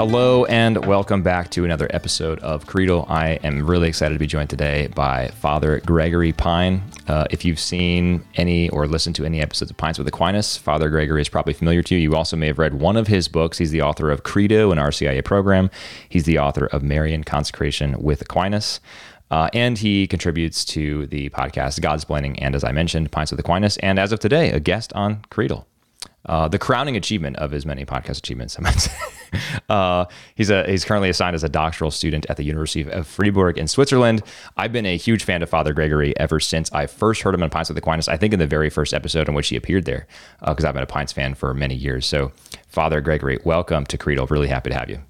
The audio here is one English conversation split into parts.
Hello and welcome back to another episode of Creedal. I am really excited to be joined today by Father Gregory Pine. Uh, if you've seen any or listened to any episodes of Pints with Aquinas, Father Gregory is probably familiar to you. You also may have read one of his books. He's the author of Credo, an RCIA program. He's the author of Marian Consecration with Aquinas. Uh, and he contributes to the podcast Godsplaining and, as I mentioned, Pints with Aquinas. And as of today, a guest on Creedal. Uh, the crowning achievement of his many podcast achievements, I might say. Uh, he's a he's currently assigned as a doctoral student at the University of Freiburg in Switzerland. I've been a huge fan of Father Gregory ever since I first heard him on Pints with Aquinas. I think in the very first episode in which he appeared there, because uh, I've been a Pints fan for many years. So, Father Gregory, welcome to Creedal. Really happy to have you.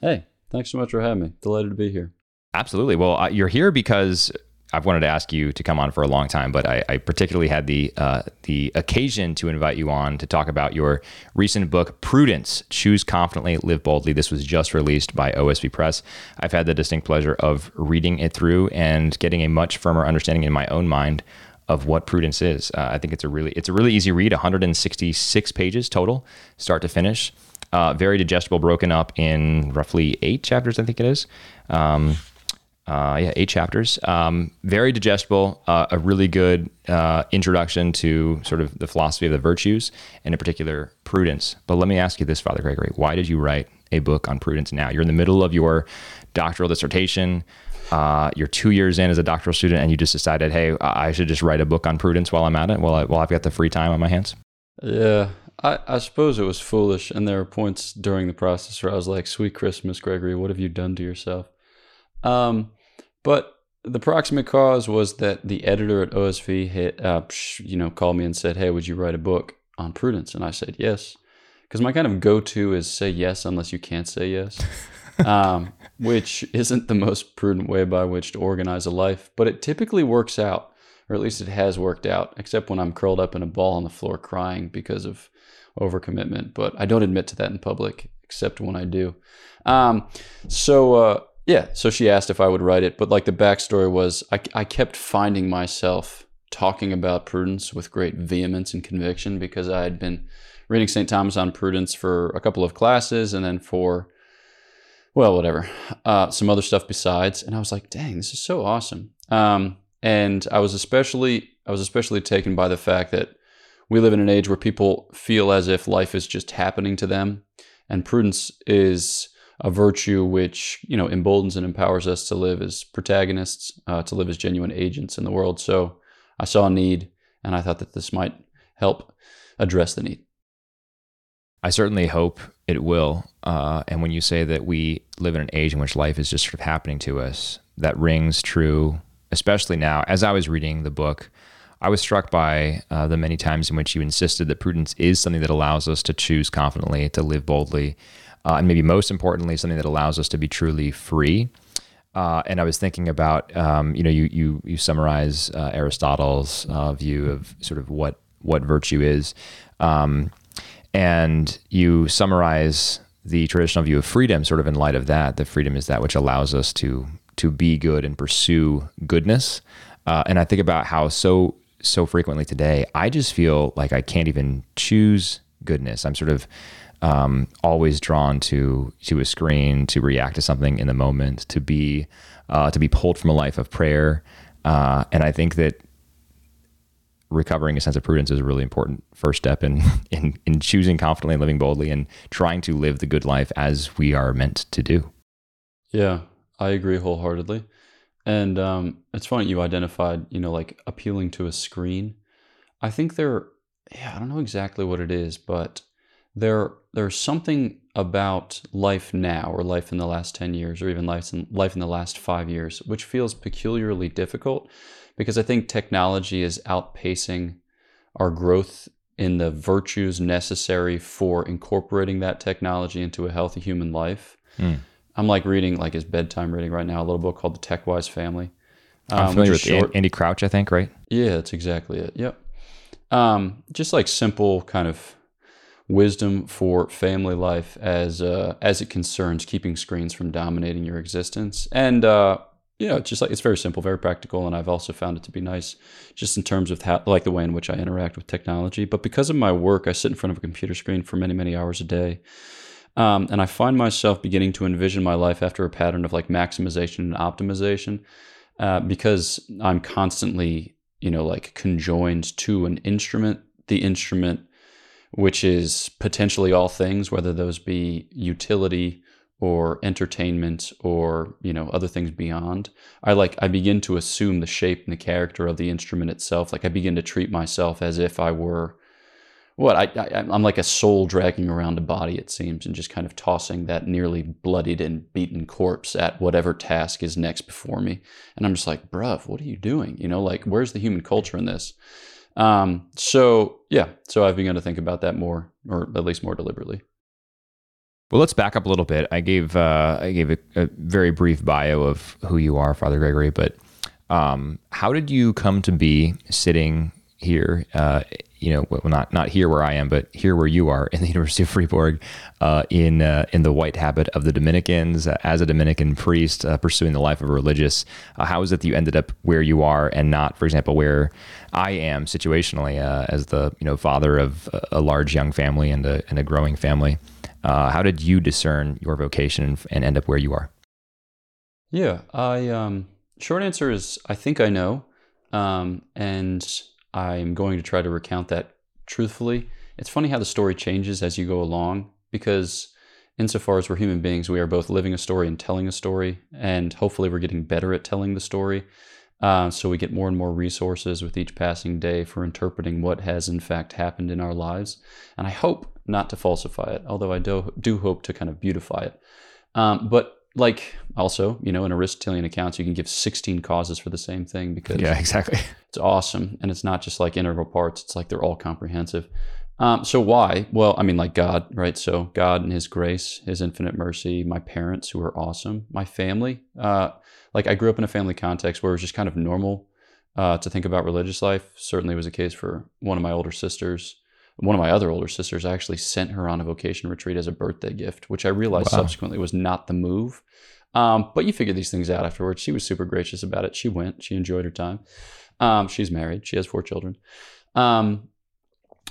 Hey, thanks so much for having me. Delighted to be here. Absolutely. Well, uh, you're here because I've wanted to ask you to come on for a long time, but I, I particularly had the uh, the occasion to invite you on to talk about your recent book, Prudence: Choose Confidently, Live Boldly. This was just released by OSV Press. I've had the distinct pleasure of reading it through and getting a much firmer understanding in my own mind of what prudence is. Uh, I think it's a really it's a really easy read, 166 pages total, start to finish. Uh, very digestible, broken up in roughly eight chapters, I think it is. Um, uh, yeah, eight chapters. Um, very digestible. Uh, a really good uh, introduction to sort of the philosophy of the virtues, and in particular prudence. But let me ask you this, Father Gregory: Why did you write a book on prudence now? You're in the middle of your doctoral dissertation. Uh, you're two years in as a doctoral student, and you just decided, hey, I should just write a book on prudence while I'm at it, while, I, while I've got the free time on my hands. Yeah, I, I suppose it was foolish, and there were points during the process where I was like, "Sweet Christmas, Gregory, what have you done to yourself?" Um, but the proximate cause was that the editor at OSV hit, uh, you know, called me and said, "Hey, would you write a book on prudence?" And I said yes, because my kind of go-to is say yes unless you can't say yes, um, which isn't the most prudent way by which to organize a life, but it typically works out, or at least it has worked out, except when I'm curled up in a ball on the floor crying because of overcommitment. But I don't admit to that in public, except when I do. Um, so. Uh, yeah, so she asked if I would write it, but like the backstory was, I, I kept finding myself talking about prudence with great vehemence and conviction because I had been reading St. Thomas on prudence for a couple of classes and then for, well, whatever, uh, some other stuff besides. And I was like, dang, this is so awesome. Um, and I was especially, I was especially taken by the fact that we live in an age where people feel as if life is just happening to them, and prudence is a virtue which you know emboldens and empowers us to live as protagonists, uh, to live as genuine agents in the world. So I saw a need, and I thought that this might help address the need. I certainly hope it will. Uh, and when you say that we live in an age in which life is just sort of happening to us, that rings true, especially now. As I was reading the book, I was struck by uh, the many times in which you insisted that prudence is something that allows us to choose confidently, to live boldly, uh, and maybe most importantly, something that allows us to be truly free. Uh, and I was thinking about, um, you know, you you you summarize uh, Aristotle's uh, view of sort of what what virtue is, um, and you summarize the traditional view of freedom, sort of in light of that. That freedom is that which allows us to to be good and pursue goodness. Uh, and I think about how so so frequently today, I just feel like I can't even choose goodness. I'm sort of um, always drawn to to a screen to react to something in the moment, to be uh, to be pulled from a life of prayer, uh, and I think that recovering a sense of prudence is a really important first step in in in choosing confidently and living boldly and trying to live the good life as we are meant to do. Yeah, I agree wholeheartedly. And um, it's funny you identified, you know, like appealing to a screen. I think there, yeah, I don't know exactly what it is, but there there's something about life now or life in the last 10 years or even life in, life in the last five years which feels peculiarly difficult because i think technology is outpacing our growth in the virtues necessary for incorporating that technology into a healthy human life mm. I'm like reading like his bedtime reading right now a little book called the tech-wise family i'm um, familiar with short. andy crouch i think right yeah that's exactly it yep um, just like simple kind of wisdom for family life as uh, as it concerns keeping screens from dominating your existence. And uh, you know, just like it's very simple, very practical, and I've also found it to be nice, just in terms of how, like the way in which I interact with technology. But because of my work, I sit in front of a computer screen for many many hours a day. Um, and I find myself beginning to envision my life after a pattern of like maximization and optimization uh, because I'm constantly, you know, like conjoined to an instrument, the instrument, which is potentially all things, whether those be utility or entertainment or you know other things beyond. I like i begin to assume the shape and the character of the instrument itself. Like i begin to treat myself as if i were what I, I am like a soul dragging around a body it seems and just kind of tossing that nearly bloodied and beaten corpse at whatever task is next before me and i'm just like bruv what are you doing you know like where's the human culture in this um so yeah so i've begun to think about that more or at least more deliberately well, let's back up a little bit. I gave uh, I gave a, a, very brief bio of who you are, Father Gregory, but um, how did you come to be sitting here? Uh, you know, well, not not here where I am, but here where you are in the University of Fribourg, uh, in uh, in the white habit of the Dominicans, uh, as a Dominican priest uh, pursuing the life of a religious. how is it that you ended up where you are and not, for example, where I am situationally as the you know father of a large young family and a and a growing family? Uh, how did you discern your vocation and, and, end up where you are? Yeah, I um, short answer is I think I know, um, and I'm going to try to recount that truthfully. It's funny how the story changes as you go along because insofar as we're human beings, we are both living a story and telling a story, and hopefully we're getting better at telling the story. Uh, so we get more and more resources with each passing day for interpreting what has in fact happened in our lives. And I hope not to falsify it, although I do, do hope to kind of beautify it. Um, but like also, you know, in Aristotelian accounts, you can give 16 causes for the same thing because yeah, exactly. It's awesome. And it's not just like integral parts. It's like they're all comprehensive. Um, so why? Well, I mean, like God, right? So God and His grace, His infinite mercy, my parents who are awesome, my family. Uh, like I grew up in a family context where it was just kind of normal uh, to think about religious life. Certainly was the case for one of my older sisters. One of my other older sisters I actually sent her on a vocation retreat as a birthday gift, which I realized wow. subsequently was not the move. Um, but you figure these things out afterwards. She was super gracious about it. She went. She enjoyed her time. Um, she's married. She has four children. Um,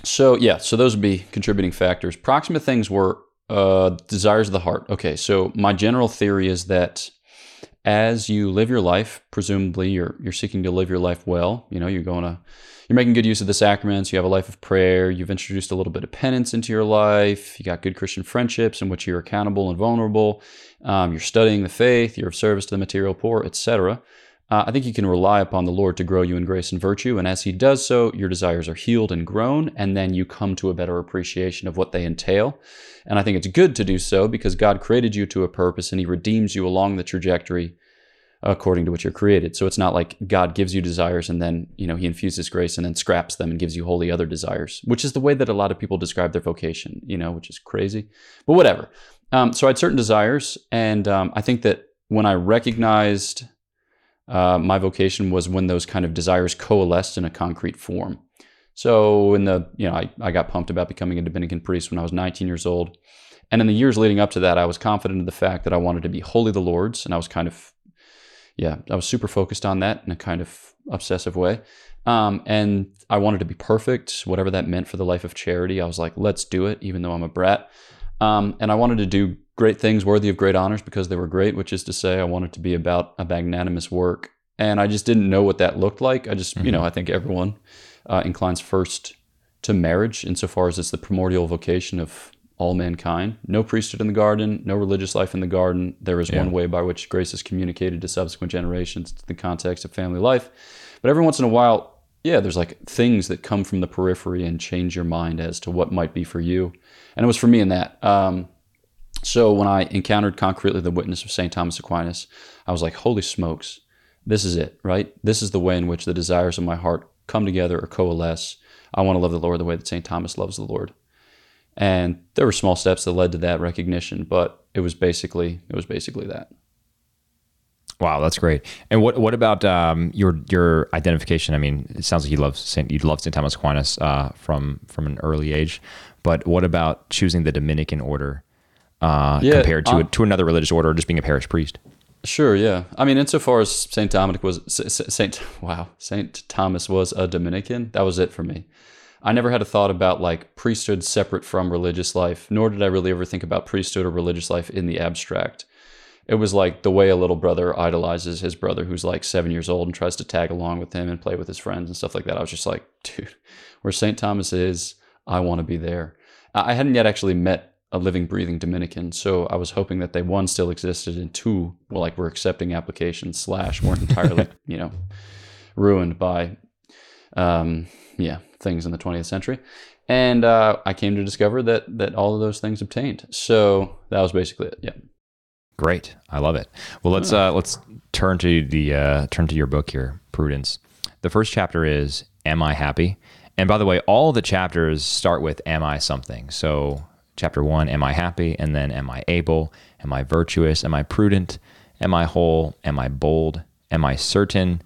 so yeah, so those would be contributing factors. Proximate things were uh, desires of the heart. Okay, so my general theory is that as you live your life, presumably you're you're seeking to live your life well. You know, you're going to you're making good use of the sacraments. You have a life of prayer. You've introduced a little bit of penance into your life. You got good Christian friendships in which you're accountable and vulnerable. Um, you're studying the faith. You're of service to the material poor, etc. Uh, I think you can rely upon the Lord to grow you in grace and virtue. And as He does so, your desires are healed and grown, and then you come to a better appreciation of what they entail. And I think it's good to do so because God created you to a purpose and He redeems you along the trajectory according to what you're created. So it's not like God gives you desires and then, you know, He infuses grace and then scraps them and gives you wholly other desires, which is the way that a lot of people describe their vocation, you know, which is crazy. But whatever. Um, so I had certain desires. And um, I think that when I recognized uh, my vocation was when those kind of desires coalesced in a concrete form. So in the, you know, I, I got pumped about becoming a Dominican priest when I was 19 years old. And in the years leading up to that, I was confident of the fact that I wanted to be wholly the Lord's. And I was kind of, yeah, I was super focused on that in a kind of obsessive way. Um, and I wanted to be perfect, whatever that meant for the life of charity. I was like, let's do it, even though I'm a brat. Um, and I wanted to do great things worthy of great honors because they were great, which is to say, I wanted to be about a magnanimous work. And I just didn't know what that looked like. I just, mm-hmm. you know, I think everyone uh, inclines first to marriage insofar as it's the primordial vocation of all mankind. No priesthood in the garden, no religious life in the garden. There is yeah. one way by which grace is communicated to subsequent generations, to the context of family life. But every once in a while, yeah, there's like things that come from the periphery and change your mind as to what might be for you. And it was for me in that. Um, so when I encountered concretely the witness of St. Thomas Aquinas, I was like, holy smokes, this is it, right? This is the way in which the desires of my heart come together or coalesce. I want to love the Lord the way that St. Thomas loves the Lord. And there were small steps that led to that recognition, but it was basically it was basically that. Wow, that's great. And what what about um, your your identification? I mean, it sounds like you love Saint you love Saint Thomas Aquinas uh, from from an early age, but what about choosing the Dominican order uh, yeah, compared to um, to another religious order, or just being a parish priest? Sure, yeah. I mean, insofar as Saint Dominic was Saint, wow, Saint Thomas was a Dominican, that was it for me. I never had a thought about like priesthood separate from religious life, nor did I really ever think about priesthood or religious life in the abstract. It was like the way a little brother idolizes his brother who's like seven years old and tries to tag along with him and play with his friends and stuff like that. I was just like, dude, where St. Thomas is, I want to be there. I hadn't yet actually met a living, breathing Dominican, so I was hoping that they one still existed and two, well, like we're accepting applications slash weren't entirely, you know, ruined by, um, yeah, things in the 20th century. And uh, I came to discover that that all of those things obtained. So that was basically it. Yeah. Great, I love it. Well, let's uh, let's turn to the uh, turn to your book here, Prudence. The first chapter is "Am I happy?" And by the way, all the chapters start with "Am I something?" So, chapter one, "Am I happy?" and then "Am I able?" "Am I virtuous?" "Am I prudent?" "Am I whole?" "Am I bold?" "Am I certain?"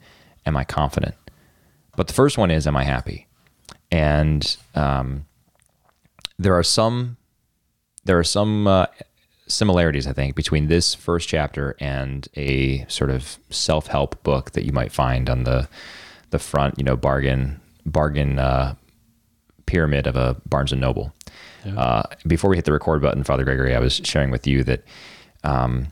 "Am I confident?" But the first one is "Am I happy?" And um, there are some there are some uh, similarities, I think, between this first chapter and a sort of self help book that you might find on the the front, you know, bargain bargain uh, pyramid of a Barnes and Noble. Yeah. Uh, before we hit the record button, Father Gregory, I was sharing with you that um,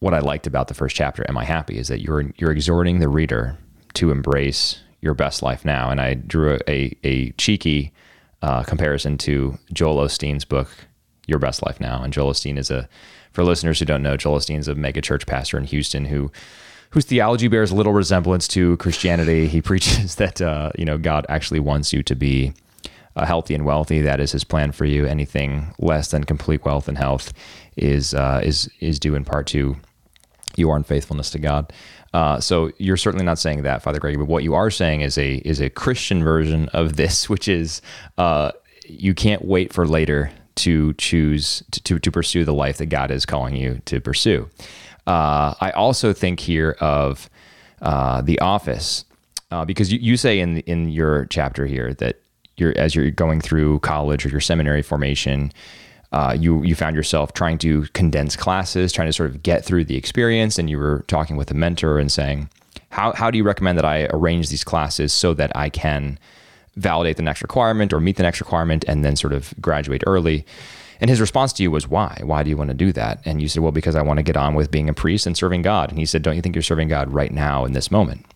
what I liked about the first chapter, "Am I Happy?" is that you're you're exhorting the reader to embrace your best life now, and I drew a a, a cheeky uh, comparison to Joel Osteen's book your Best Life Now. And Joel Osteen is a, for listeners who don't know, Joel Osteen is a mega church pastor in Houston who whose theology bears little resemblance to Christianity. He preaches that uh, you know God actually wants you to be uh, healthy and wealthy. That is His plan for you. Anything less than complete wealth and health is uh, is is due in part to your unfaithfulness to God. Uh, so you're certainly not saying that, Father Greg. But what you are saying is a is a Christian version of this, which is uh, you can't wait for later to choose to, to, to pursue the life that God is calling you to pursue. Uh, I also think here of uh, The Office, uh, because you, you say in in your chapter here that you're as you're going through college or your seminary formation, uh, you you found yourself trying to condense classes, trying to sort of get through the experience, and you were talking with a mentor and saying, how how do you recommend that I arrange these classes so that I can validate the next requirement or meet the next requirement and then sort of graduate early. And his response to you was, Why? Why do you want to do that? And you said, Well, because I want to get on with being a priest and serving God. And he said, Don't you think you're serving God right now in this moment?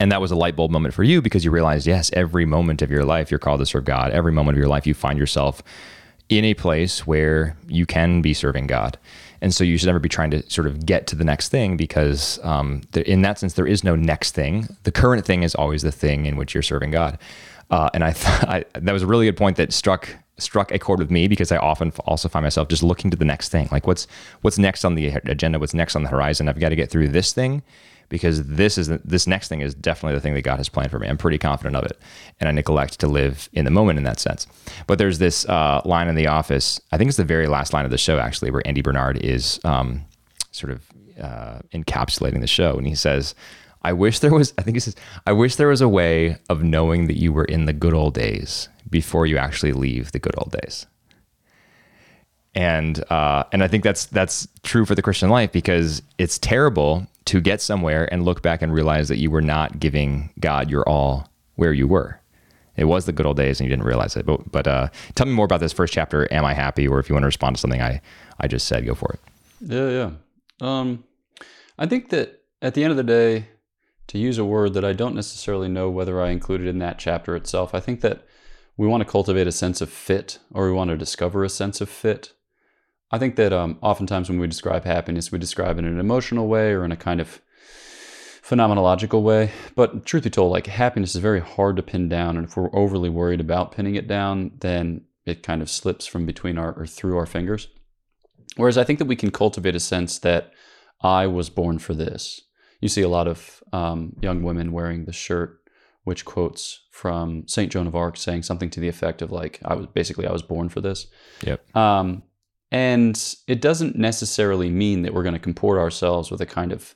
And that was a light bulb moment for you because you realized, yes, every moment of your life you're called to serve God. Every moment of your life you find yourself in a place where you can be serving God. And so you should never be trying to sort of get to the next thing because, um, in that sense, there is no next thing. The current thing is always the thing in which you're serving God. Uh, and I thought that was a really good point that struck struck a chord with me because I often also find myself just looking to the next thing. Like what's what's next on the agenda? What's next on the horizon? I've got to get through this thing because this is this next thing is definitely the thing that God has planned for me. I'm pretty confident of it, and I neglect to live in the moment in that sense. But there's this uh, line in The Office. I think it's the very last line of the show actually, where Andy Bernard is um, sort of uh, encapsulating the show, and he says I wish there was, I think he says, I wish there was a way of knowing that you were in the good old days before you actually leave the good old days. And uh, and I think that's that's true for the Christian life because it's terrible to get somewhere and look back and realize that you were not giving God your all where you were. It was the good old days and you didn't realize it. But but uh, tell me more about this first chapter. Am I happy? Or if you want to respond to something I I just said, go for it. Yeah, yeah. Um, I think that at the end of the day, to use a word that I don't necessarily know whether I included in that chapter itself. I think that we want to cultivate a sense of fit or we want to discover a sense of fit. I think that um, oftentimes when we describe happiness, we describe it in an emotional way or in a kind of phenomenological way. But truth be told, like happiness is very hard to pin down. And if we're overly worried about pinning it down, then it kind of slips from between our or through our fingers. Whereas I think that we can cultivate a sense that I was born for this you see a lot of um, young women wearing the shirt which quotes from Saint Joan of Arc saying something to the effect of like I was basically I was born for this. Yep. Um, and it doesn't necessarily mean that we're going to comport ourselves with a kind of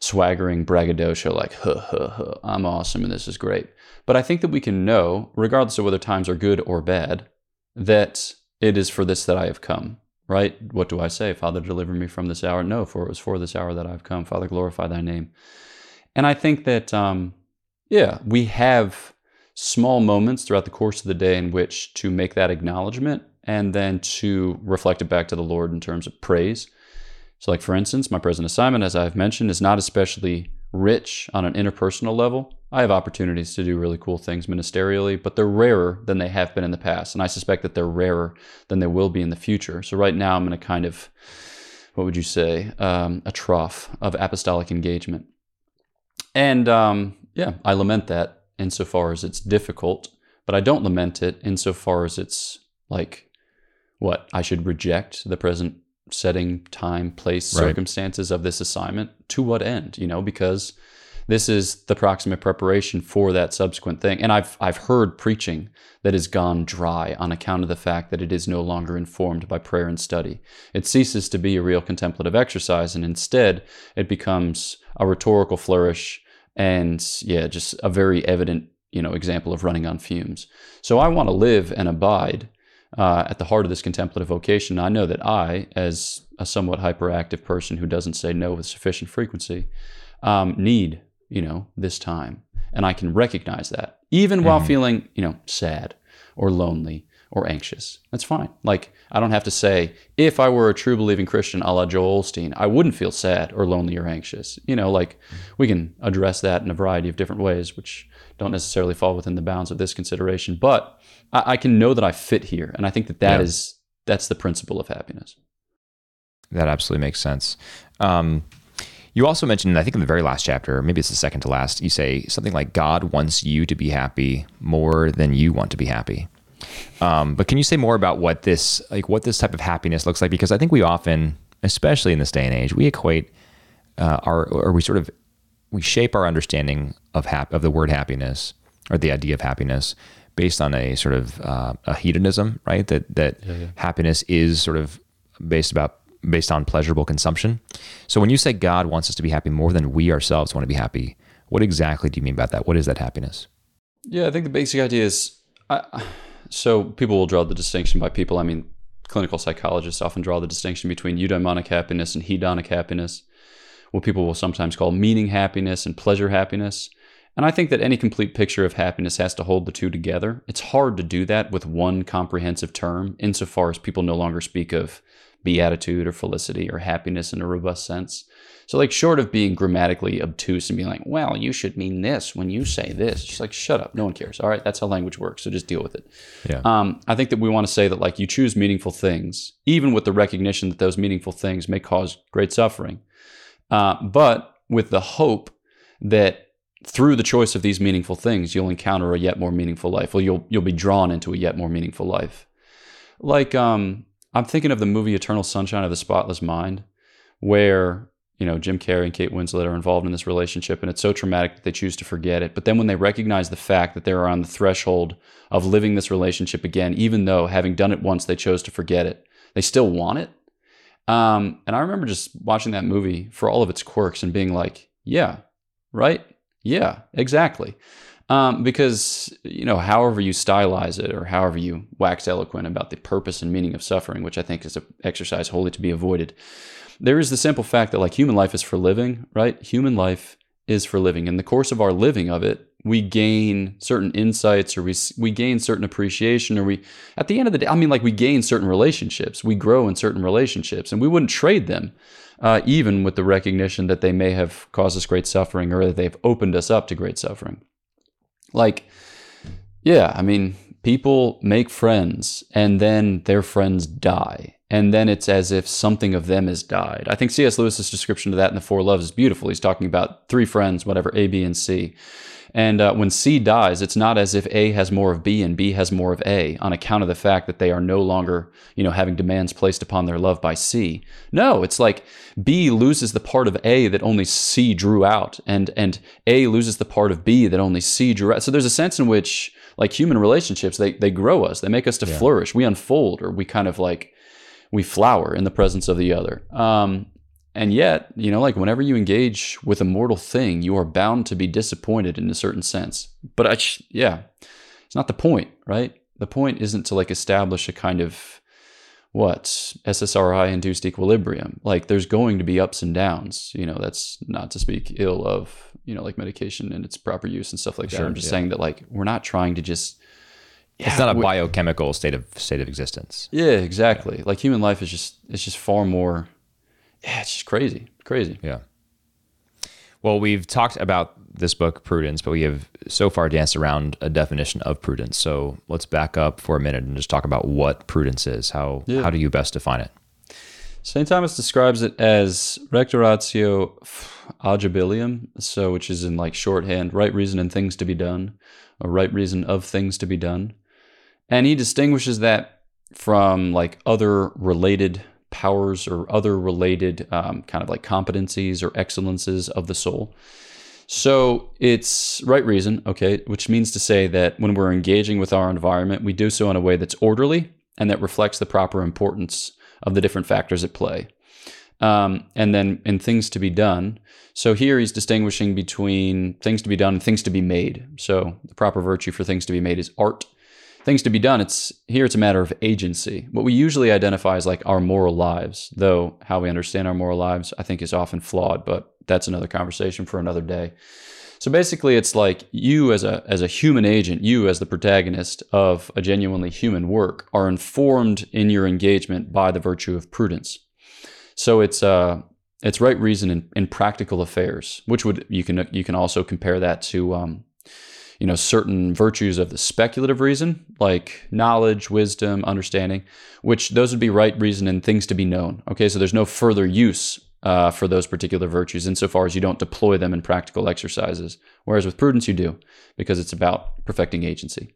swaggering braggadocio like huh, huh, huh, I'm awesome and this is great. But I think that we can know, regardless of whether times are good or bad, that it is for this that I have come right? What do I say? Father, deliver me from this hour. No, for it was for this hour that I've come. Father, glorify thy name. And I think that, um, yeah, we have small moments throughout the course of the day in which to make that acknowledgement and then to reflect it back to the Lord in terms of praise. So, like for instance, my present assignment, as I've mentioned, is not especially rich on an interpersonal level. I have opportunities to do really cool things ministerially, but they're rarer than they have been in the past. And I suspect that they're rarer than they will be in the future. So, right now, I'm in a kind of, what would you say, um, a trough of apostolic engagement. And um, yeah, I lament that insofar as it's difficult, but I don't lament it insofar as it's like what I should reject the present setting, time, place, Right. circumstances of this assignment. To what end? You know, because this is the proximate preparation for that subsequent thing. And I've I've heard preaching that has gone dry on account of the fact that it is no longer informed by prayer and study. It ceases to be a real contemplative exercise, and instead it becomes a rhetorical flourish and yeah, just a very evident you know example of running on fumes. So I want to live and abide uh, at the heart of this contemplative vocation. I know that I, as a somewhat hyperactive person who doesn't say no with sufficient frequency, um, need you know this time, and I can recognize that even while feeling you know sad or lonely or anxious. That's fine. Like I don't have to say if I were a true believing Christian, a la Joel Osteen, I wouldn't feel sad or lonely or anxious. You know, like we can address that in a variety of different ways, which don't necessarily fall within the bounds of this consideration. But I, I can know that I fit here, and I think that that Yeah. is that's the principle of happiness. That absolutely makes sense. Um, you also mentioned, I think in the very last chapter, maybe it's the second to last, you say something like God wants you to be happy more than you want to be happy. Um, but can you say more about what this, like, what this type of happiness looks like? Because I think we often, especially in this day and age, we equate uh, our, or we sort of, we shape our understanding of hap- of the word happiness or the idea of happiness based on a sort of uh, a hedonism, right? That that happiness is sort of based about based on pleasurable consumption. So when you say God wants us to be happy more than we ourselves want to be happy, what exactly do you mean by that? What is that happiness? Yeah, I think the basic idea is I, so people will draw the distinction by people. I mean, clinical psychologists often draw the distinction between eudaimonic happiness and hedonic happiness, what people will sometimes call meaning happiness and pleasure happiness. And I think that any complete picture of happiness has to hold the two together. It's hard to do that with one comprehensive term, insofar as people no longer speak of beatitude or felicity or happiness in a robust sense. So, like, short of being grammatically obtuse and being like, well, you should mean this when you say this, just like, shut up, no one cares. All right, that's how language works, so just deal with it. Yeah. Um, I think that we want to say that, like, you choose meaningful things, even with the recognition that those meaningful things may cause great suffering, uh, but with the hope that through the choice of these meaningful things, you'll encounter a yet more meaningful life. Well, you'll you'll be drawn into a yet more meaningful life. Like, um, I'm thinking of the movie Eternal Sunshine of the Spotless Mind, where you know Jim Carrey and Kate Winslet are involved in this relationship, and it's so traumatic that they choose to forget it. But then when they recognize the fact that they're on the threshold of living this relationship again, even though having done it once they chose to forget it, they still want it. Um, and I remember just watching that movie for all of its quirks and being like, yeah, right, yeah, exactly. Um, because you know, however you stylize it, or however you wax eloquent about the purpose and meaning of suffering, which I think is an exercise wholly to be avoided, there is the simple fact that like human life is for living, right? Human life is for living. In the course of our living of it, we gain certain insights, or we we gain certain appreciation, or we at the end of the day, I mean, like we gain certain relationships, we grow in certain relationships, and we wouldn't trade them uh, even with the recognition that they may have caused us great suffering or that they've opened us up to great suffering. Like, yeah, I mean, people make friends and then their friends die. And then it's as if something of them has died. I think C.S. Lewis's description of that in The Four Loves is beautiful. He's talking about three friends, whatever, A, B, and C. And uh, when C dies, it's not as if A has more of B and B has more of A on account of the fact that they are no longer, you know, having demands placed upon their love by C. No, it's like B loses the part of A that only C drew out, and and A loses the part of B that only C drew out. So there's a sense in which, like human relationships, they they grow us, they make us to flourish, we unfold, or we kind of like we flower in the presence of the other. Um, and yet, you know, like whenever you engage with a mortal thing, you are bound to be disappointed in a certain sense. But I, yeah, it's not the point, right? The point isn't to like establish a kind of what SSRI induced equilibrium. Like there's going to be ups and downs. You know, that's not to speak ill of you know like medication and its proper use and stuff like that. I'm just yeah. saying that like we're not trying to just. it's not a biochemical state of state of existence. Yeah, exactly. Like human life is just it's just far more. Yeah, it's just crazy, crazy. Yeah. Well, we've talked about this book, Prudence, but we have so far danced around a definition of prudence. So let's back up for a minute and just talk about what prudence is. How Yeah. how do you best define it? St. Thomas describes it as recta ratio agibilium, so which is in like shorthand, right reason in things to be done, or right reason of things to be done. And he distinguishes that from like other related powers or other related um, kind of like competencies or excellences of the soul. So it's right reason, okay, which means to say that when we're engaging with our environment, we do so in a way that's orderly and that reflects the proper importance of the different factors at play. Um, and then in things to be done. So here he's distinguishing between things to be done and things to be made. So the proper virtue for things to be made is art. Things to be done, it's here it's a matter of agency. What we usually identify as like our moral lives, though how we understand our moral lives, I think is often flawed, but that's another conversation for another day. So basically it's like you as a as a human agent, you as the protagonist of a genuinely human work are informed in your engagement by the virtue of prudence. So it's uh it's right reason in, in practical affairs, which would you can you can also compare that to um, you know certain virtues of the speculative reason, like knowledge, wisdom, understanding, which those would be right reason and things to be known. Okay, so there's no further use uh, for those particular virtues insofar as you don't deploy them in practical exercises. Whereas with prudence, you do because it's about perfecting agency.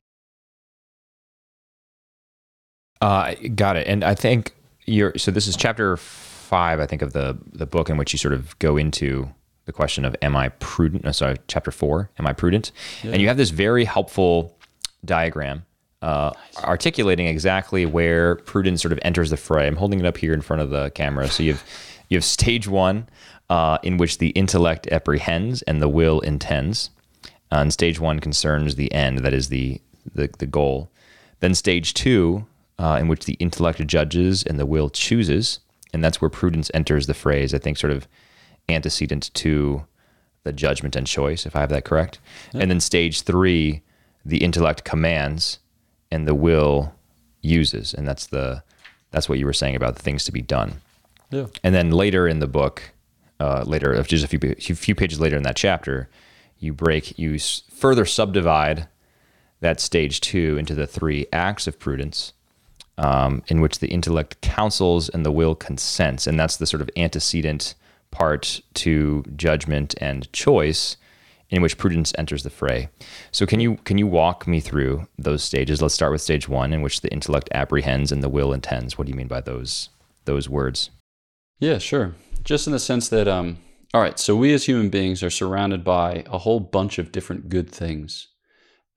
Uh, got it. And I think you're so this is chapter five, I think, of the the book in which you sort of go into the question of am I prudent? No, sorry, chapter four, am I prudent? And you have this very helpful diagram uh, articulating exactly where prudence sort of enters the fray. I'm holding it up here in front of the camera. So you've you have stage one, uh, in which the intellect apprehends and the will intends. Uh, and stage one concerns the end, that is the the, the goal. Then stage two, uh, in which the intellect judges and the will chooses, and that's where prudence enters the phrase. I think sort of antecedent to the judgment and choice, if I have that correct. And then stage three, the intellect commands and the will uses, and that's the that's what you were saying about the things to be done. Yeah. And then later in the book, uh, later, just a few a few pages later in that chapter, you break you s- further subdivide that stage two into the three acts of prudence, um, in which the intellect counsels and the will consents, and that's the sort of antecedent part to judgment and choice, in which prudence enters the fray. So, can you can you walk me through those stages? Let's start with stage one, in which the intellect apprehends and the will intends. What do you mean by those those words? Yeah, sure. Just in the sense that, um, all right, so we as human beings are surrounded by a whole bunch of different good things.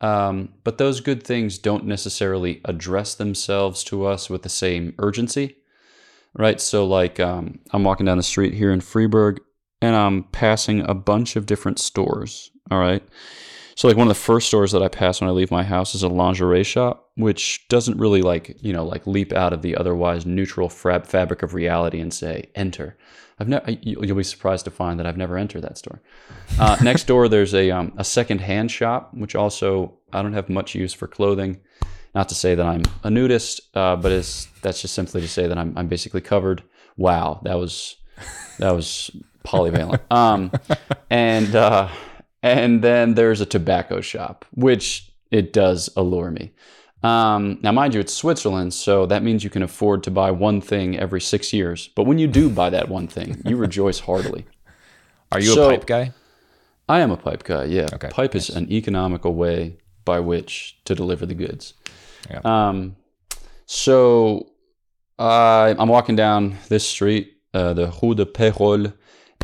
Um, but those good things don't necessarily address themselves to us with the same urgency, right? So, like, um, I'm walking down the street here in Freiburg and I'm passing a bunch of different stores, all right? So, like, one of the first stores that I pass when I leave my house is a lingerie shop, which doesn't really, like, you know, like leap out of the otherwise neutral fab- fabric of reality and say, enter. I've never. You'll be surprised to find that I've never entered that store. Uh, next door, there's a um, a second hand shop, which also I don't have much use for clothing. Not to say that I'm a nudist, uh, but it's that's just simply to say that I'm I'm basically covered. Wow, that was that was polyvalent. Um, and uh, and then there's a tobacco shop, which it does allure me. Um, now, mind you, it's Switzerland, so that means you can afford to buy one thing every six years. But when you do buy that one thing, you rejoice heartily. Are you So- a pipe guy? I am a pipe guy, yeah. Okay, pipe is an economical way by which to deliver the goods. Yeah. Um, so I I'm walking down this street, uh, the Rue de Pérolles,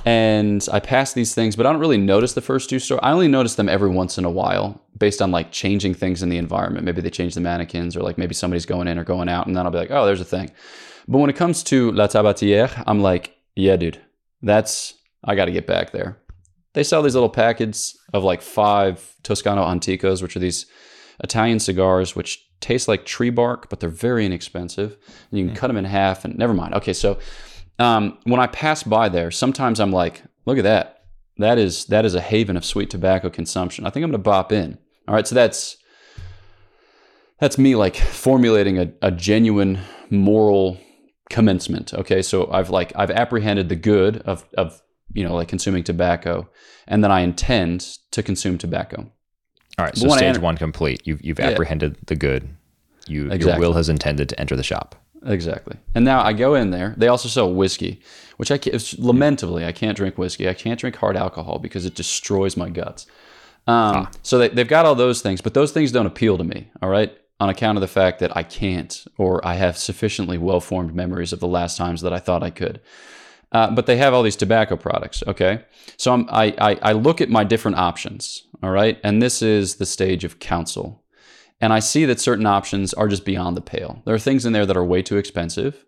and I pass these things, but I don't really notice the first two stores. I only notice them every once in a while based on like changing things in the environment. Maybe they change the mannequins or like maybe somebody's going in or going out, and then I'll be like, oh, there's a thing. But when it comes to La Tabatière, I'm like, yeah, dude, that's, I got to get back there. They sell these little packets of like five Toscano Anticos, which are these Italian cigars, which taste like tree bark, but they're very inexpensive. And you can cut them in half. And never mind. Okay, so um, when I pass by there, sometimes I'm like, look at that. That is that is a haven of sweet tobacco consumption. I think I'm going to bop in. All right, so that's that's me like formulating a, a genuine moral commencement. Okay, so I've like I've apprehended the good of of you know like consuming tobacco, and then I intend to consume tobacco. All right, so stage enter- one complete. You've you've Yeah. apprehended the good. You your will has intended to enter the shop. Exactly. And now I go in there. They also sell whiskey, which I it's, lamentably I can't drink whiskey. I can't drink hard alcohol because it destroys my guts. Um, So they, they've got all those things, but those things don't appeal to me. All right, on account of the fact that I can't, or I have sufficiently well-formed memories of the last times that I thought I could. Uh, but they have all these tobacco products. Okay, so I'm, I, I I look at my different options. All right, and this is the stage of counsel and I see that certain options are just beyond the pale. There are things in there that are way too expensive,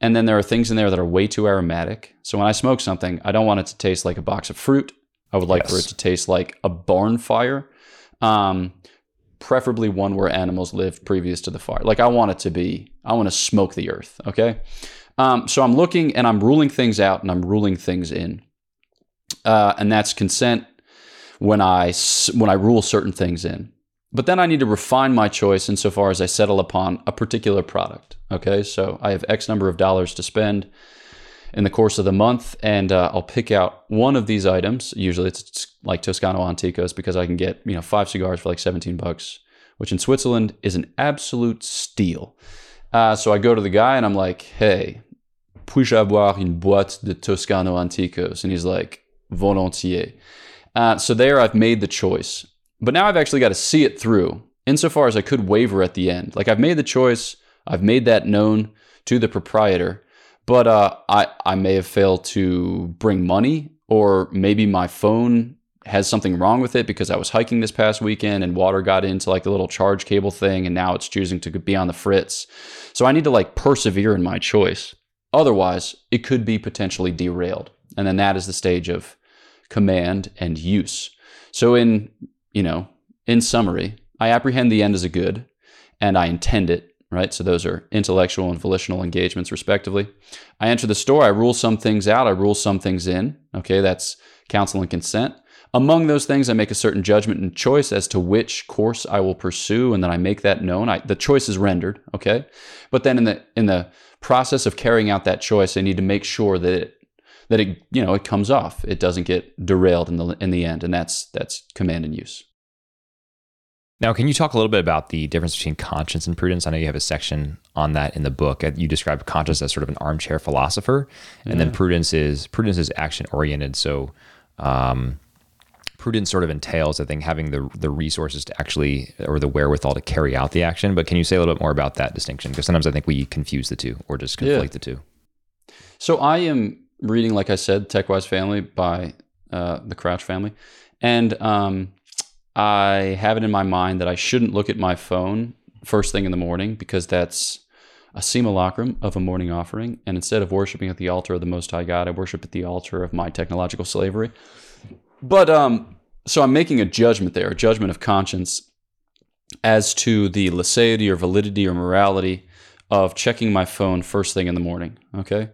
and then there are things in there that are way too aromatic. So when I smoke something, I don't want it to taste like a box of fruit. I would like for it to taste like a barn fire, um, preferably one where animals lived previous to the fire. Like I want it to be, I want to smoke the earth. Okay, um, so I'm looking and I'm ruling things out and I'm ruling things in, uh, and that's consent when I when I rule certain things in. But then I need to refine my choice insofar as I settle upon a particular product. Okay, so I have X number of dollars to spend in the course of the month, and uh, I'll pick out one of these items. Usually it's like Toscano Anticos because I can get you know five cigars for like 17 bucks, which in Switzerland is an absolute steal. Uh, so I go to the guy and I'm like, hey, puis-je avoir une boîte de Toscano Anticos? And he's like, volontiers. Uh, so there I've made the choice. But now I've actually got to see it through insofar as I could waver at the end. Like I've made the choice, I've made that known to the proprietor, but uh, I, I may have failed to bring money, or maybe my phone has something wrong with it because I was hiking this past weekend and water got into like the little charge cable thing and now it's choosing to be on the fritz. So I need to like persevere in my choice. Otherwise, it could be potentially derailed. And then that is the stage of command and use. So in, you know, in summary, I apprehend the end as a good and I intend it, right? So those are intellectual and volitional engagements respectively. I enter the store, I rule some things out, I rule some things in. Okay, that's counsel and consent. Among those things, I make a certain judgment and choice as to which course I will pursue, and then I make that known. I, the choice is rendered, okay. But then in the in the process of carrying out that choice, I need to make sure that it that it you know it comes off. It doesn't get derailed in the in the end, and that's that's command and use. Now, can you talk a little bit about the difference between conscience and prudence? I know you have a section on that in the book. You describe conscience as sort of an armchair philosopher, and then prudence is prudence is action oriented. So, um, prudence sort of entails, I think, having the the resources to actually or the wherewithal to carry out the action. But can you say a little bit more about that distinction? Because sometimes I think we confuse the two or just Yeah. the two. So I am reading, like I said, TechWise Family by uh, the Crouch family, and um, I have it in my mind that I shouldn't look at my phone first thing in the morning because that's a simulacrum of a morning offering. And instead of worshiping at the altar of the Most High God, I worship at the altar of my technological slavery. But um, so I'm making a judgment there, a judgment of conscience as to the liceity or validity or morality of checking my phone first thing in the morning. Okay.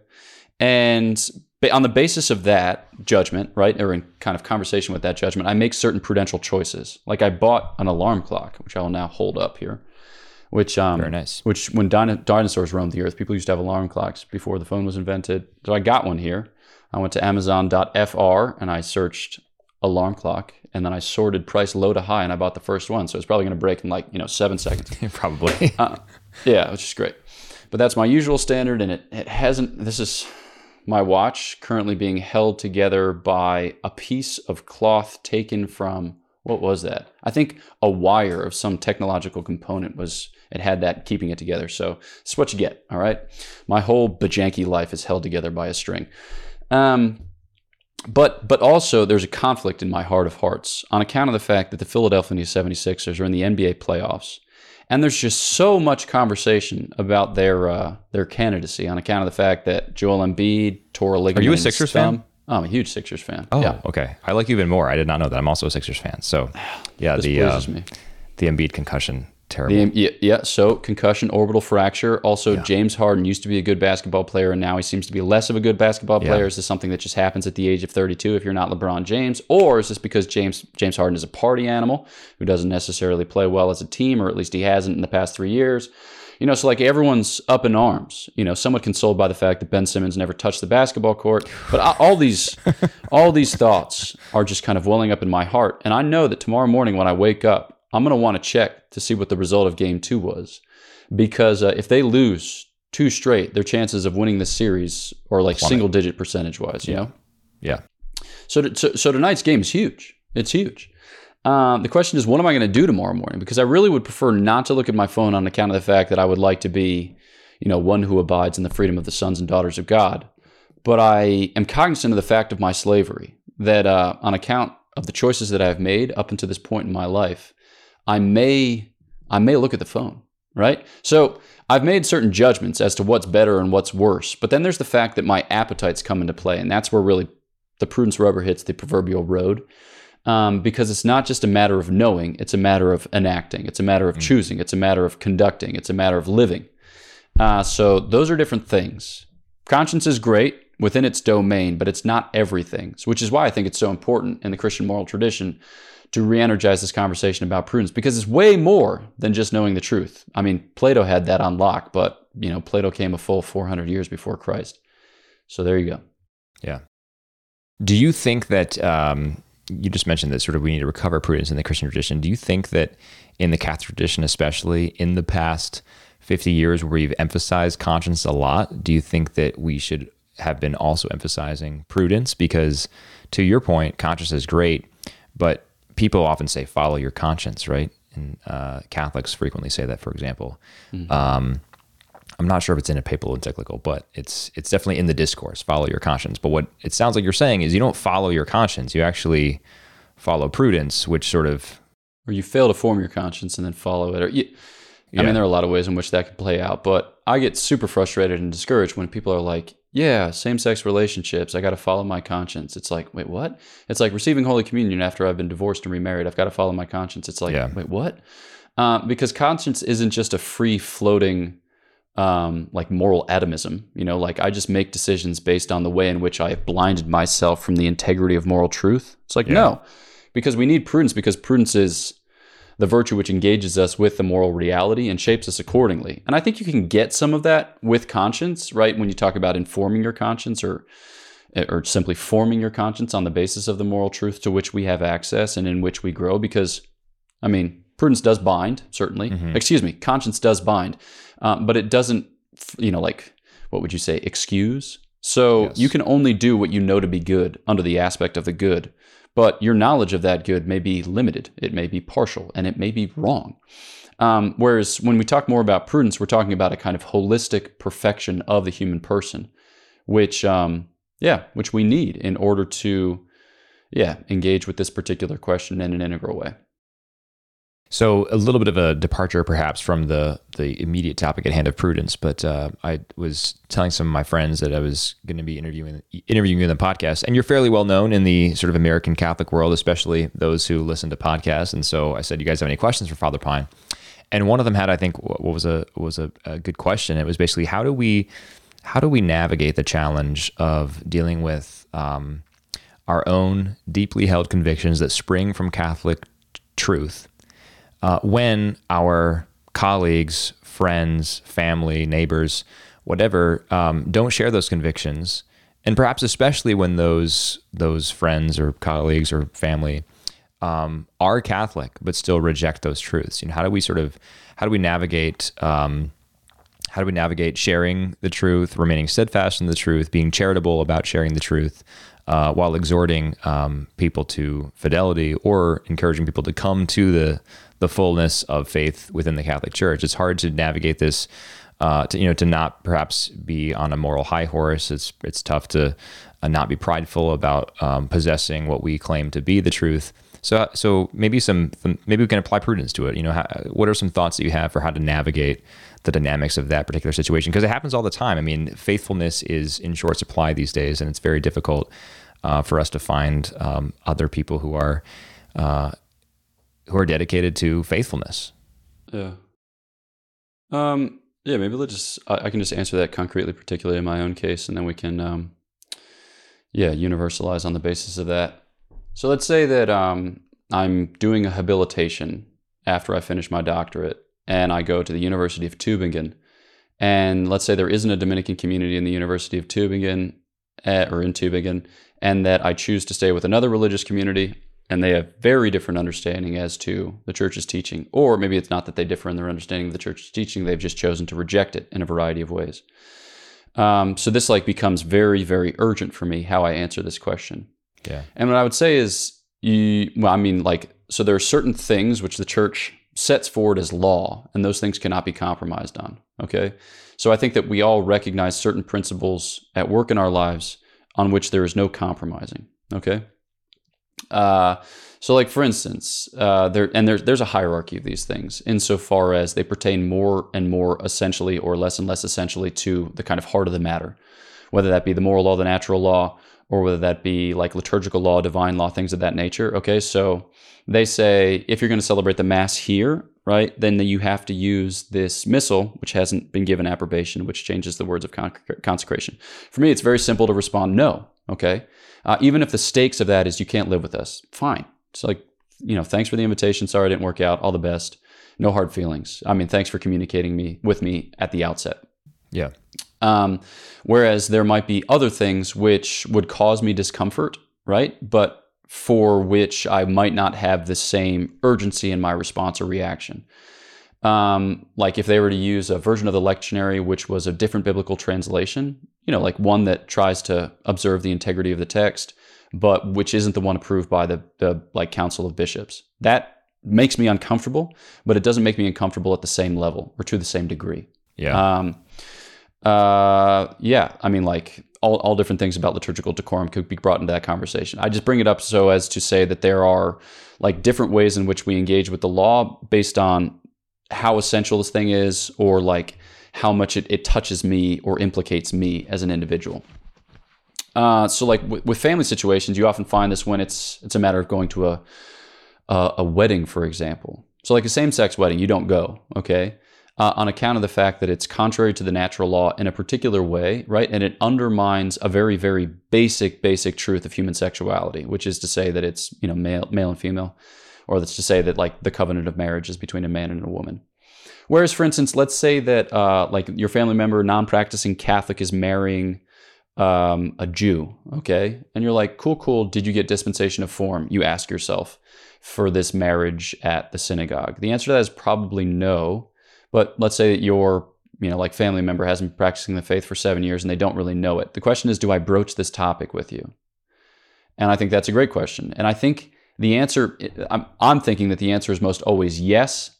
And on the basis of that judgment, right, or in kind of conversation with that judgment, I make certain prudential choices. Like I bought an alarm clock, which I will now hold up here, which um, Very nice. which when dino- dinosaurs roamed the earth, people used to have alarm clocks before the phone was invented. So I got one here. I went to Amazon.fr and I searched alarm clock, and then I sorted price low to high, and I bought the first one. So it's probably going to break in like you know seven seconds. Probably. Uh, yeah, which is great. But that's my usual standard, and it, it hasn't. This is my watch currently being held together by a piece of cloth taken from what was that? I think a wire of some technological component was. It had that keeping it together. So it's what you get. All right. My whole bajanky life is held together by a string. Um, but but also there's a conflict in my heart of hearts on account of the fact that the Philadelphia 76ers are in the NBA playoffs. And there's just so much conversation about their uh, their candidacy on account of the fact that Joel Embiid tore a ligament. Are you a Sixers fan? Oh, I'm a huge Sixers fan. Oh, yeah, okay. I like you even more. I did not know that. I'm also a Sixers fan. So, yeah, this the uh, me. the Embiid concussion terrible. The, yeah, yeah, so concussion, orbital fracture. Also, Yeah. James Harden used to be a good basketball player, and now he seems to be less of a good basketball Yeah. player. Is this something that just happens at the age of 32 if you're not LeBron James, or is this because James James Harden is a party animal who doesn't necessarily play well as a team, or at least he hasn't in the past three years? You know, so like everyone's up in arms. You know, somewhat consoled by the fact that Ben Simmons never touched the basketball court. But I- all these, all these thoughts are just kind of welling up in my heart, and I know that tomorrow morning when I wake up, I'm going to want to check to see what the result of Game Two was, because uh, if they lose two straight, their chances of winning the series are like Plummet. single digit percentage wise. You know. yeah. So, t- so, so tonight's game is huge. It's huge. Um, the question is, what am I going to do tomorrow morning? Because I really would prefer not to look at my phone on account of the fact that I would like to be, you know, one who abides in the freedom of the sons and daughters of God. But I am cognizant of the fact of my slavery, that uh, on account of the choices that I've made up until this point in my life, I may, I may look at the phone. Right. So I've made certain judgments as to what's better and what's worse. But then there's the fact that my appetites come into play, and that's where really the prudence rubber hits the proverbial road um, because it's not just a matter of knowing, it's a matter of enacting, it's a matter of choosing, it's a matter of conducting, it's a matter of living. Uh, so those are different things. Conscience is great within its domain, but it's not everything, which is why I think it's so important in the Christian moral tradition to re energize this conversation about prudence because it's way more than just knowing the truth. I mean, Plato had that on lock, but you know, Plato came a full 400 years before Christ. So there you go. Yeah. Do you think that um, you just mentioned that sort of we need to recover prudence in the Christian tradition? Do you think that in the Catholic tradition, especially in the past 50 years where we've emphasized conscience a lot, do you think that we should have been also emphasizing prudence? Because to your point, conscience is great, but people often say follow your conscience, right? And uh, Catholics frequently say that, for example. Um, I'm not sure if it's in a papal encyclical, but it's it's definitely in the discourse. Follow your conscience. But what it sounds like you're saying is you don't follow your conscience. You actually follow prudence, which sort of or you fail to form your conscience and then follow it. Or you, I Yeah. mean, there are a lot of ways in which that could play out, but I get super frustrated and discouraged when people are like, "Yeah, same-sex relationships. I got to follow my conscience." It's like, wait, what? It's like receiving Holy Communion after I've been divorced and remarried. I've got to follow my conscience. It's like, Yeah. wait, what? Uh, because conscience isn't just a free-floating, um, like moral atomism. You know, like I just make decisions based on the way in which I have blinded myself from the integrity of moral truth. It's like, Yeah. no, because we need prudence because prudence is the virtue which engages us with the moral reality and shapes us accordingly. And I think you can get some of that with conscience, right? When you talk about informing your conscience or or simply forming your conscience on the basis of the moral truth to which we have access and in which we grow because I mean, prudence does bind, certainly. Mhm. Excuse me, conscience does bind, um, but it doesn't, you know, like, what would you say, excuse? So Yes. you can only do what you know to be good under the aspect of the good. But your knowledge of that good may be limited, it may be partial, and it may be wrong. Um, whereas when we talk more about prudence, we're talking about a kind of holistic perfection of the human person, which, um, yeah, which we need in order to, yeah, engage with this particular question in an integral way. So a little bit of a departure, perhaps, from the the immediate topic at hand of prudence. But uh, I was telling some of my friends that I was going to be interviewing interviewing you in the podcast, and you're fairly well known in the sort of American Catholic world, especially those who listen to podcasts. And so I said, "You guys have any questions for Father Pine?" And one of them had, I think, what was a was a, a good question. It was basically how do we how do we navigate the challenge of dealing with um, our own deeply held convictions that spring from Catholic truth uh, when our colleagues, friends, family, neighbors, whatever, um, don't share those convictions, and perhaps especially when those those friends or colleagues or family um, are Catholic but still reject those truths. You know, how do we sort of how do we navigate? Um, how do we navigate sharing the truth, remaining steadfast in the truth, being charitable about sharing the truth, uh, while exhorting um, people to fidelity or encouraging people to come to the the fullness of faith within the Catholic Church? It's hard to navigate this. Uh, to you know, to not perhaps be on a moral high horse. It's it's tough to uh, not be prideful about um, possessing what we claim to be the truth. So, so maybe some, maybe we can apply prudence to it. You know, how, what are some thoughts that you have for how to navigate the dynamics of that particular situation? Because it happens all the time. I mean, faithfulness is in short supply these days, and it's very difficult uh, for us to find um, other people who are uh, who are dedicated to faithfulness. Yeah. Um. Yeah. Maybe let's just. I, I can just answer that concretely, particularly in my own case, and then we can. Um. Yeah, universalize on the basis of that. So let's say that um, I'm doing a habilitation after I finish my doctorate, and I go to the University of Tübingen, and let's say there isn't a Dominican community in the University of Tübingen, uh, or in Tübingen, and that I choose to stay with another religious community and they have very different understanding as to the church's teaching. Or maybe it's not that they differ in their understanding of the church's teaching they've just chosen to reject it in a variety of ways. Um, so this like becomes very very urgent for me how i answer this question. Yeah. and what i would say is you well i mean like so there are certain things which the church sets forward as law and those things cannot be compromised on okay? So i think that we all recognize certain principles at work in our lives on which there is no compromising okay uh, so, like for instance, uh, there and there's there's a hierarchy of these things insofar as they pertain more and more essentially, or less and less essentially, to the kind of heart of the matter, whether that be the moral law, the natural law, or whether that be like liturgical law, divine law, things of that nature. Okay, so they say if you're going to celebrate the mass here, right, then you have to use this missal, which hasn't been given approbation, which changes the words of consecration. For me, it's very simple to respond no. Okay, uh, even if the stakes of that is you can't live with us, fine. It's like you know, thanks for the invitation. Sorry it didn't work out. All the best. No hard feelings. I mean, thanks for communicating me with me at the outset. Yeah. Um, whereas there might be other things which would cause me discomfort, right? But for which I might not have the same urgency in my response or reaction. Um, like if they were to use a version of the lectionary which was a different biblical translation, you know, like one that tries to observe the integrity of the text, but which isn't the one approved by the the like council of bishops. That makes me uncomfortable, but it doesn't make me uncomfortable at the same level or to the same degree. Yeah. Um, uh, yeah, I mean, like all, all different things about liturgical decorum could be brought into that conversation. I just bring it up so as to say that there are like different ways in which we engage with the law based on how essential this thing is or like how much it, it touches me or implicates me as an individual. Uh, so like w- with family situations, you often find this when it's it's a matter of going to a a, a wedding, for example. So like a same-sex wedding, you don't go, okay? Uh, on account of the fact that it's contrary to the natural law in a particular way, right? And it undermines a very, very basic, basic truth of human sexuality, which is to say that it's you know male, male and female, or that's to say that like the covenant of marriage is between a man and a woman. Whereas, for instance, let's say that uh, like your family member, non-practicing Catholic, is marrying um, a Jew, okay, and you're like, cool, cool. Did you get dispensation of form? You ask yourself for this marriage at the synagogue. The answer to that is probably no but let's say that your you know like family member hasn't been practicing the faith for seven years and they don't really know it. The question is, do I broach this topic with you? And I think that's a great question. And I think the answer, I'm, I'm thinking that the answer is most always yes,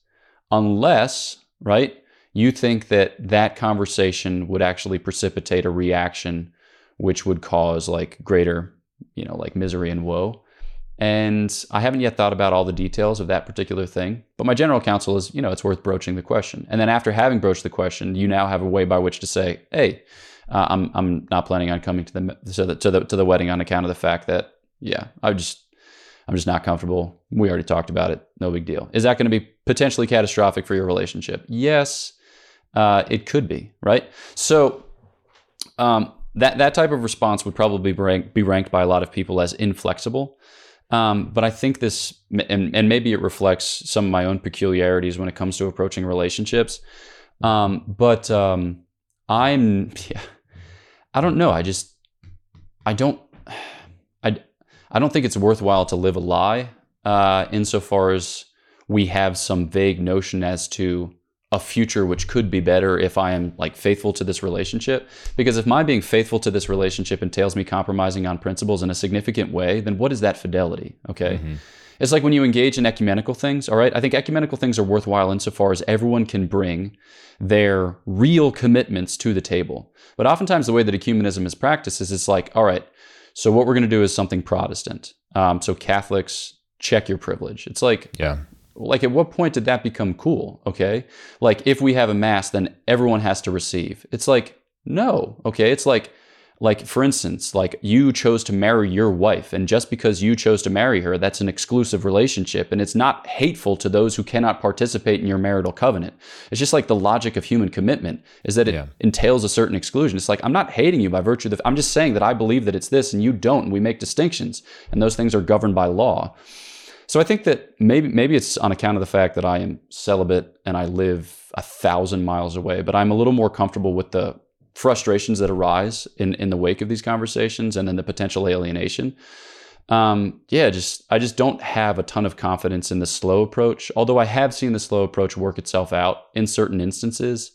unless right you think that that conversation would actually precipitate a reaction which would cause like greater you know like misery and woe and I haven't yet thought about all the details of that particular thing. But my general counsel is, you know, it's worth broaching the question. And then after having broached the question, you now have a way by which to say, hey, uh, I'm I'm not planning on coming to the to the to the to the wedding on account of the fact that yeah, I just I'm just not comfortable. We already talked about it. No big deal. Is that going to be potentially catastrophic for your relationship? Yes, uh, it could be. Right. So. Um, that, that type of response would probably be be ranked by a lot of people as inflexible. Um, but I think this, and, and maybe it reflects some of my own peculiarities when it comes to approaching relationships. Um, but um, I'm, yeah, I don't know. I just, I don't, I, I don't think it's worthwhile to live a lie uh, insofar as we have some vague notion as to a future which could be better if I am like faithful to this relationship. Because if my being faithful to this relationship entails me compromising on principles in a significant way, then what is that fidelity? Okay. Mm-hmm. It's like when you engage in ecumenical things, all right? I think ecumenical things are worthwhile insofar as everyone can bring their real commitments to the table. But oftentimes, the way that ecumenism is practiced is it's like, all right, so what we're going to do is something Protestant. Um, so Catholics, check your privilege. It's like, yeah like at what point did that become cool okay? Like if we have a mass then everyone has to receive. It's like no okay? It's like like for instance like you chose to marry your wife and just because you chose to marry her that's an exclusive relationship and it's not hateful to those who cannot participate in your marital covenant. It's just like the logic of human commitment is that it Yeah. entails a certain exclusion. It's like i'm not hating you by virtue of the i'm just saying that i believe that it's this and you don't and we make distinctions and those things are governed by law so I think that maybe maybe it's on account of the fact that I am celibate and I live a thousand miles away, but I'm a little more comfortable with the frustrations that arise in, in the wake of these conversations and then the potential alienation. Um, yeah, just I just don't have a ton of confidence in the slow approach. Although I have seen the slow approach work itself out in certain instances,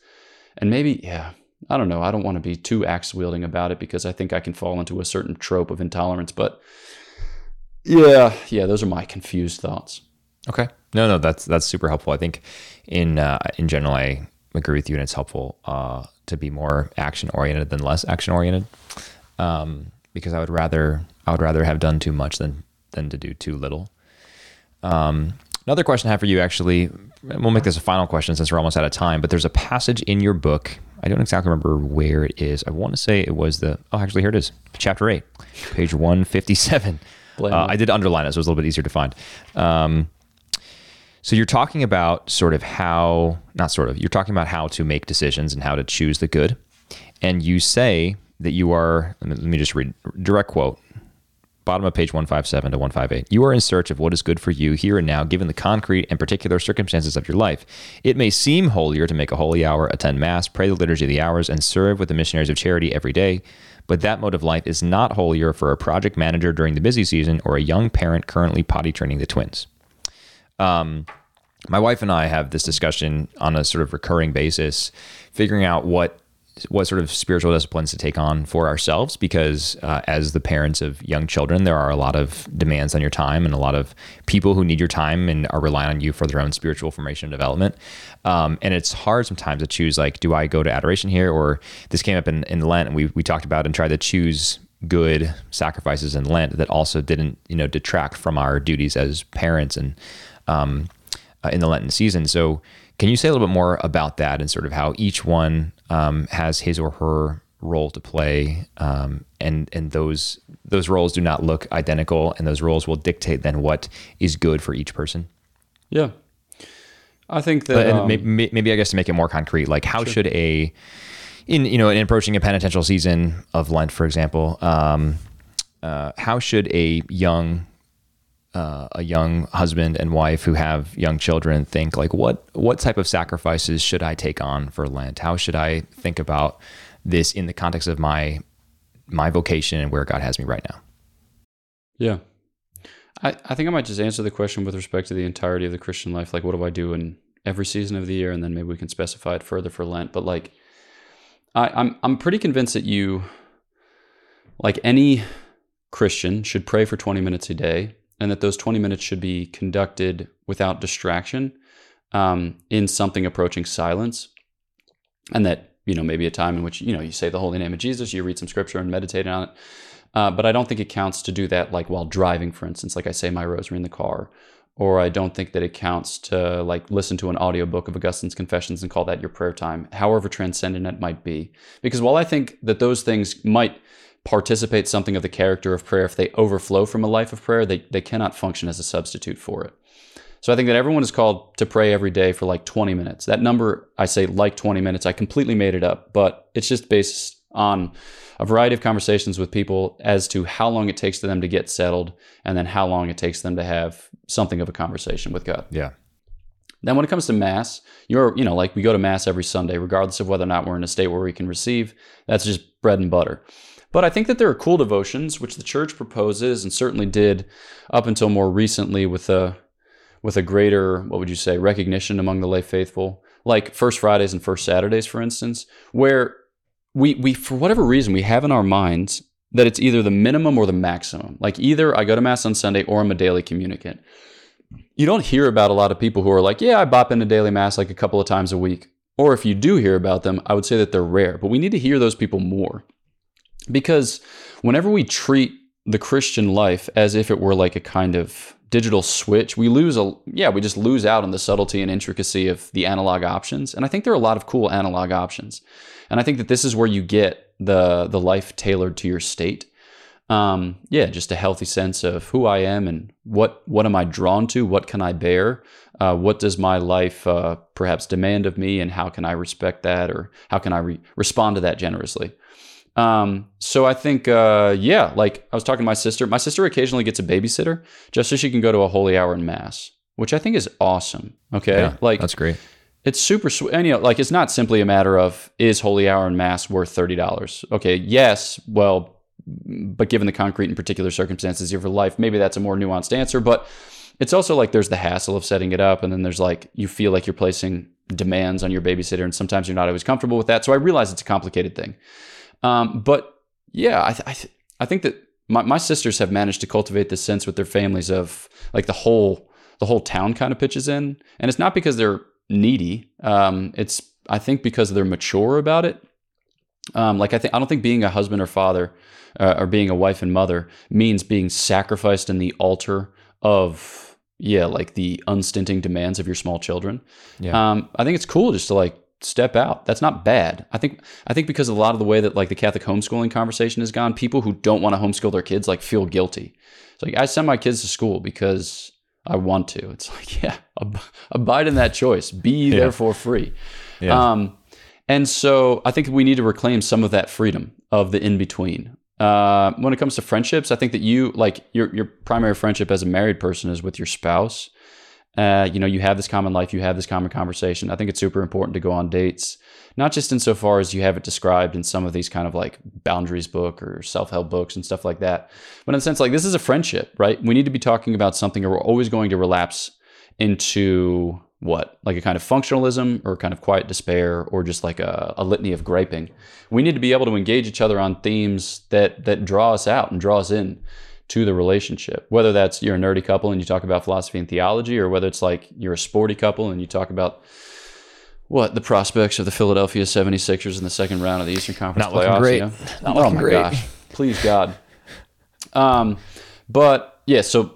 and maybe yeah, I don't know. I don't want to be too axe wielding about it because I think I can fall into a certain trope of intolerance, but. Yeah, yeah, those are my confused thoughts. Okay. No, no, that's that's super helpful. I think in uh, in general, I agree with you, and it's helpful uh, to be more action oriented than less action oriented, um, because I would rather I would rather have done too much than than to do too little. Um, another question I have for you, actually, we'll make this a final question since we're almost out of time. But there's a passage in your book. I don't exactly remember where it is. I want to say it was the. Oh, actually, here it is, chapter eight, page one fifty seven. Uh. I did underline it, so it was a little bit easier to find. Um, so you're talking about sort of how, not sort of, you're talking about how to make decisions and how to choose the good. And you say that you are, let me just read direct quote, bottom of page 157 to 158. You are in search of what is good for you here and now, given the concrete and particular circumstances of your life. It may seem holier to make a holy hour, attend Mass, pray the Liturgy of the Hours, and serve with the missionaries of charity every day. But that mode of life is not holier for a project manager during the busy season or a young parent currently potty training the twins. Um, my wife and I have this discussion on a sort of recurring basis, figuring out what what sort of spiritual disciplines to take on for ourselves because uh, as the parents of young children there are a lot of demands on your time and a lot of people who need your time and are relying on you for their own spiritual formation and development um, and it's hard sometimes to choose like do i go to adoration here or this came up in, in lent and we, we talked about and tried to choose good sacrifices in lent that also didn't you know detract from our duties as parents and um, uh, in the Lenten season. So, can you say a little bit more about that and sort of how each one um, has his or her role to play, um, and and those those roles do not look identical, and those roles will dictate then what is good for each person. Yeah. I think that um, maybe, maybe I guess to make it more concrete, like how should a in you know in approaching a penitential season of Lent, for example, um, uh, how should a young uh, a young husband and wife who have young children think like what what type of sacrifices should I take on for Lent? How should I think about this in the context of my my vocation and where God has me right now? Yeah. I, I think I might just answer the question with respect to the entirety of the Christian life. Like, what do I do in every season of the year? And then maybe we can specify it further for Lent. But like, I, I'm, I'm pretty convinced that you, like any Christian, should pray for 20 minutes a day and that those 20 minutes should be conducted without distraction um, in something approaching silence. And that, you know, maybe a time in which, you know, you say the holy name of Jesus, you read some scripture and meditate on it. Uh, but I don't think it counts to do that like while driving, for instance, like I say my rosary in the car. Or I don't think that it counts to like listen to an audiobook of Augustine's Confessions and call that your prayer time, however transcendent it might be. Because while I think that those things might participate something of the character of prayer if they overflow from a life of prayer, they, they cannot function as a substitute for it. So I think that everyone is called to pray every day for like 20 minutes. That number, I say like 20 minutes, I completely made it up, but it's just based on a variety of conversations with people as to how long it takes to them to get settled and then how long it takes them to have something of a conversation with God. Yeah. Then when it comes to mass, you're, you know, like we go to mass every Sunday, regardless of whether or not we're in a state where we can receive. That's just bread and butter. But I think that there are cool devotions which the church proposes and certainly did up until more recently with a with a greater, what would you say, recognition among the lay faithful, like First Fridays and First Saturdays, for instance, where we we for whatever reason we have in our minds that it's either the minimum or the maximum. Like either I go to mass on Sunday or I'm a daily communicant. You don't hear about a lot of people who are like, yeah, I bop into daily mass like a couple of times a week. Or if you do hear about them, I would say that they're rare. But we need to hear those people more. Because whenever we treat the Christian life as if it were like a kind of digital switch, we lose a yeah, we just lose out on the subtlety and intricacy of the analog options. And I think there are a lot of cool analog options. And I think that this is where you get the the life tailored to your state. Um, yeah, just a healthy sense of who I am and what what am I drawn to? What can I bear? Uh, what does my life uh, perhaps demand of me, and how can I respect that, or how can I re- respond to that generously? Um, so I think, uh, yeah, like I was talking to my sister. My sister occasionally gets a babysitter just so she can go to a holy hour in mass, which I think is awesome. Okay, Yeah, like that's great. it's super sweet. And, you know, like it's not simply a matter of is holy hour in mass worth thirty dollars? Okay, yes, well, but given the concrete and particular circumstances of your life, maybe that's a more nuanced answer. But it's also like there's the hassle of setting it up, and then there's like you feel like you're placing demands on your babysitter, and sometimes you're not always comfortable with that. So I realize it's a complicated thing. Um, but yeah, I, th- I, th- I think that my, my sisters have managed to cultivate this sense with their families of like the whole the whole town kind of pitches in, and it's not because they're needy. Um, it's I think because they're mature about it. Um, like I think I don't think being a husband or father uh, or being a wife and mother means being sacrificed in the altar of yeah like the unstinting demands of your small children. Yeah. Um, I think it's cool just to like step out. That's not bad. I think I think because a lot of the way that like the Catholic homeschooling conversation has gone, people who don't want to homeschool their kids like feel guilty. It's like I send my kids to school because I want to. It's like yeah, ab- abide in that choice. Be therefore free. Yeah. Um, and so I think we need to reclaim some of that freedom of the in between. Uh, when it comes to friendships, I think that you like your your primary friendship as a married person is with your spouse. Uh, you know, you have this common life, you have this common conversation. I think it's super important to go on dates, not just insofar as you have it described in some of these kind of like boundaries book or self help books and stuff like that, but in the sense like this is a friendship, right? We need to be talking about something, or we're always going to relapse into what like a kind of functionalism or kind of quiet despair or just like a, a litany of griping we need to be able to engage each other on themes that that draw us out and draw us in to the relationship whether that's you're a nerdy couple and you talk about philosophy and theology or whether it's like you're a sporty couple and you talk about what the prospects of the Philadelphia 76ers in the second round of the Eastern Conference Not looking playoffs. great. you know? Not oh my great. gosh. Please God. Um, but yeah, so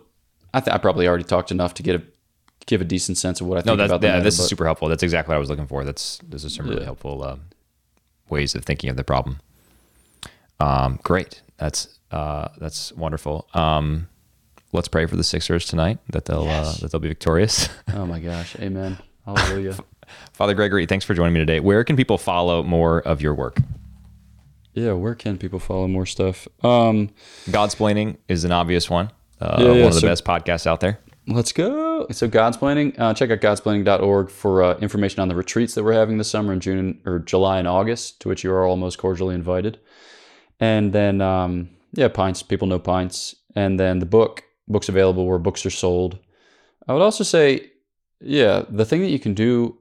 I, th- I probably already talked enough to get a give a decent sense of what I No, think that's about the yeah, matter, this is super helpful. That's exactly what I was looking for. That's this is some really Yeah. helpful um, ways of thinking of the problem. Um, great. That's uh, that's wonderful. Um, let's pray for the Sixers tonight that they'll uh, that they'll be victorious. Oh my gosh, Amen. Hallelujah. Father Gregory, thanks for joining me today. Where can people follow more of your work? yeah, where can people follow more stuff? Um, Godsplaining is an obvious one. Uh, Yeah, yeah, one of the so- best podcasts out there. Let's go. So Godsplaining. Uh, check out godsplaining.org for uh, information on the retreats that we're having this summer in June or July and August, to which you are all most cordially invited. And then, um, yeah, pints. People know pints. And then the book. Books available where books are sold. I would also say, yeah, the thing that you can do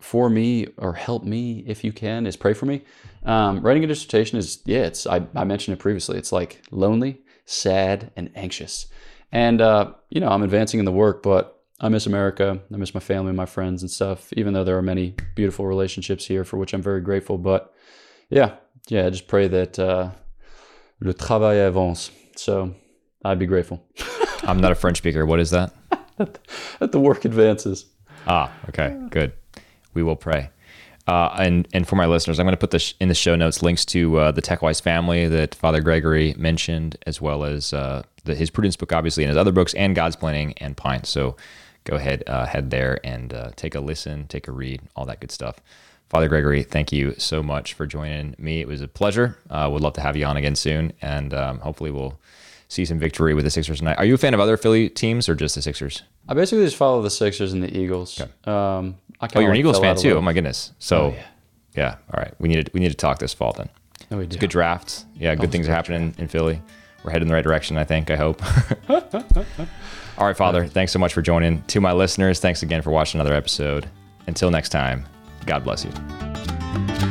for me or help me if you can is pray for me. Um, writing a dissertation is yeah, it's I, I mentioned it previously. It's like lonely, sad, and anxious. And uh, you know, I'm advancing in the work, but I miss America. I miss my family my friends and stuff. Even though there are many beautiful relationships here, for which I'm very grateful. But yeah, yeah, I just pray that uh, le travail avance. So I'd be grateful I'm not a French speaker. What is that? that the work advances. Ah, okay, good. We will pray. Uh, and and for my listeners, I'm going to put this in the show notes links to uh, the TechWise family that Father Gregory mentioned, as well as uh, the, his Prudence book, obviously, and his other books, and Godsplaining and Pine. So go ahead, uh, head there and uh, take a listen, take a read, all that good stuff. Father Gregory, thank you so much for joining me. It was a pleasure. Uh, would love to have you on again soon, and um, hopefully we'll see some victory with the Sixers tonight. Are you a fan of other Philly teams or just the Sixers? I basically just follow the Sixers and the Eagles. Um, I Oh, you're an Eagles fan too. Oh my goodness. So, Oh, yeah. yeah. All right. We need to we need to talk this fall then. No, we do. Good drafts. Yeah, good things are happening in Philly. We're heading in the right direction. I think. I hope. All right, Father. Thanks so much for joining. To my listeners, thanks again for watching another episode. Until next time, God bless you.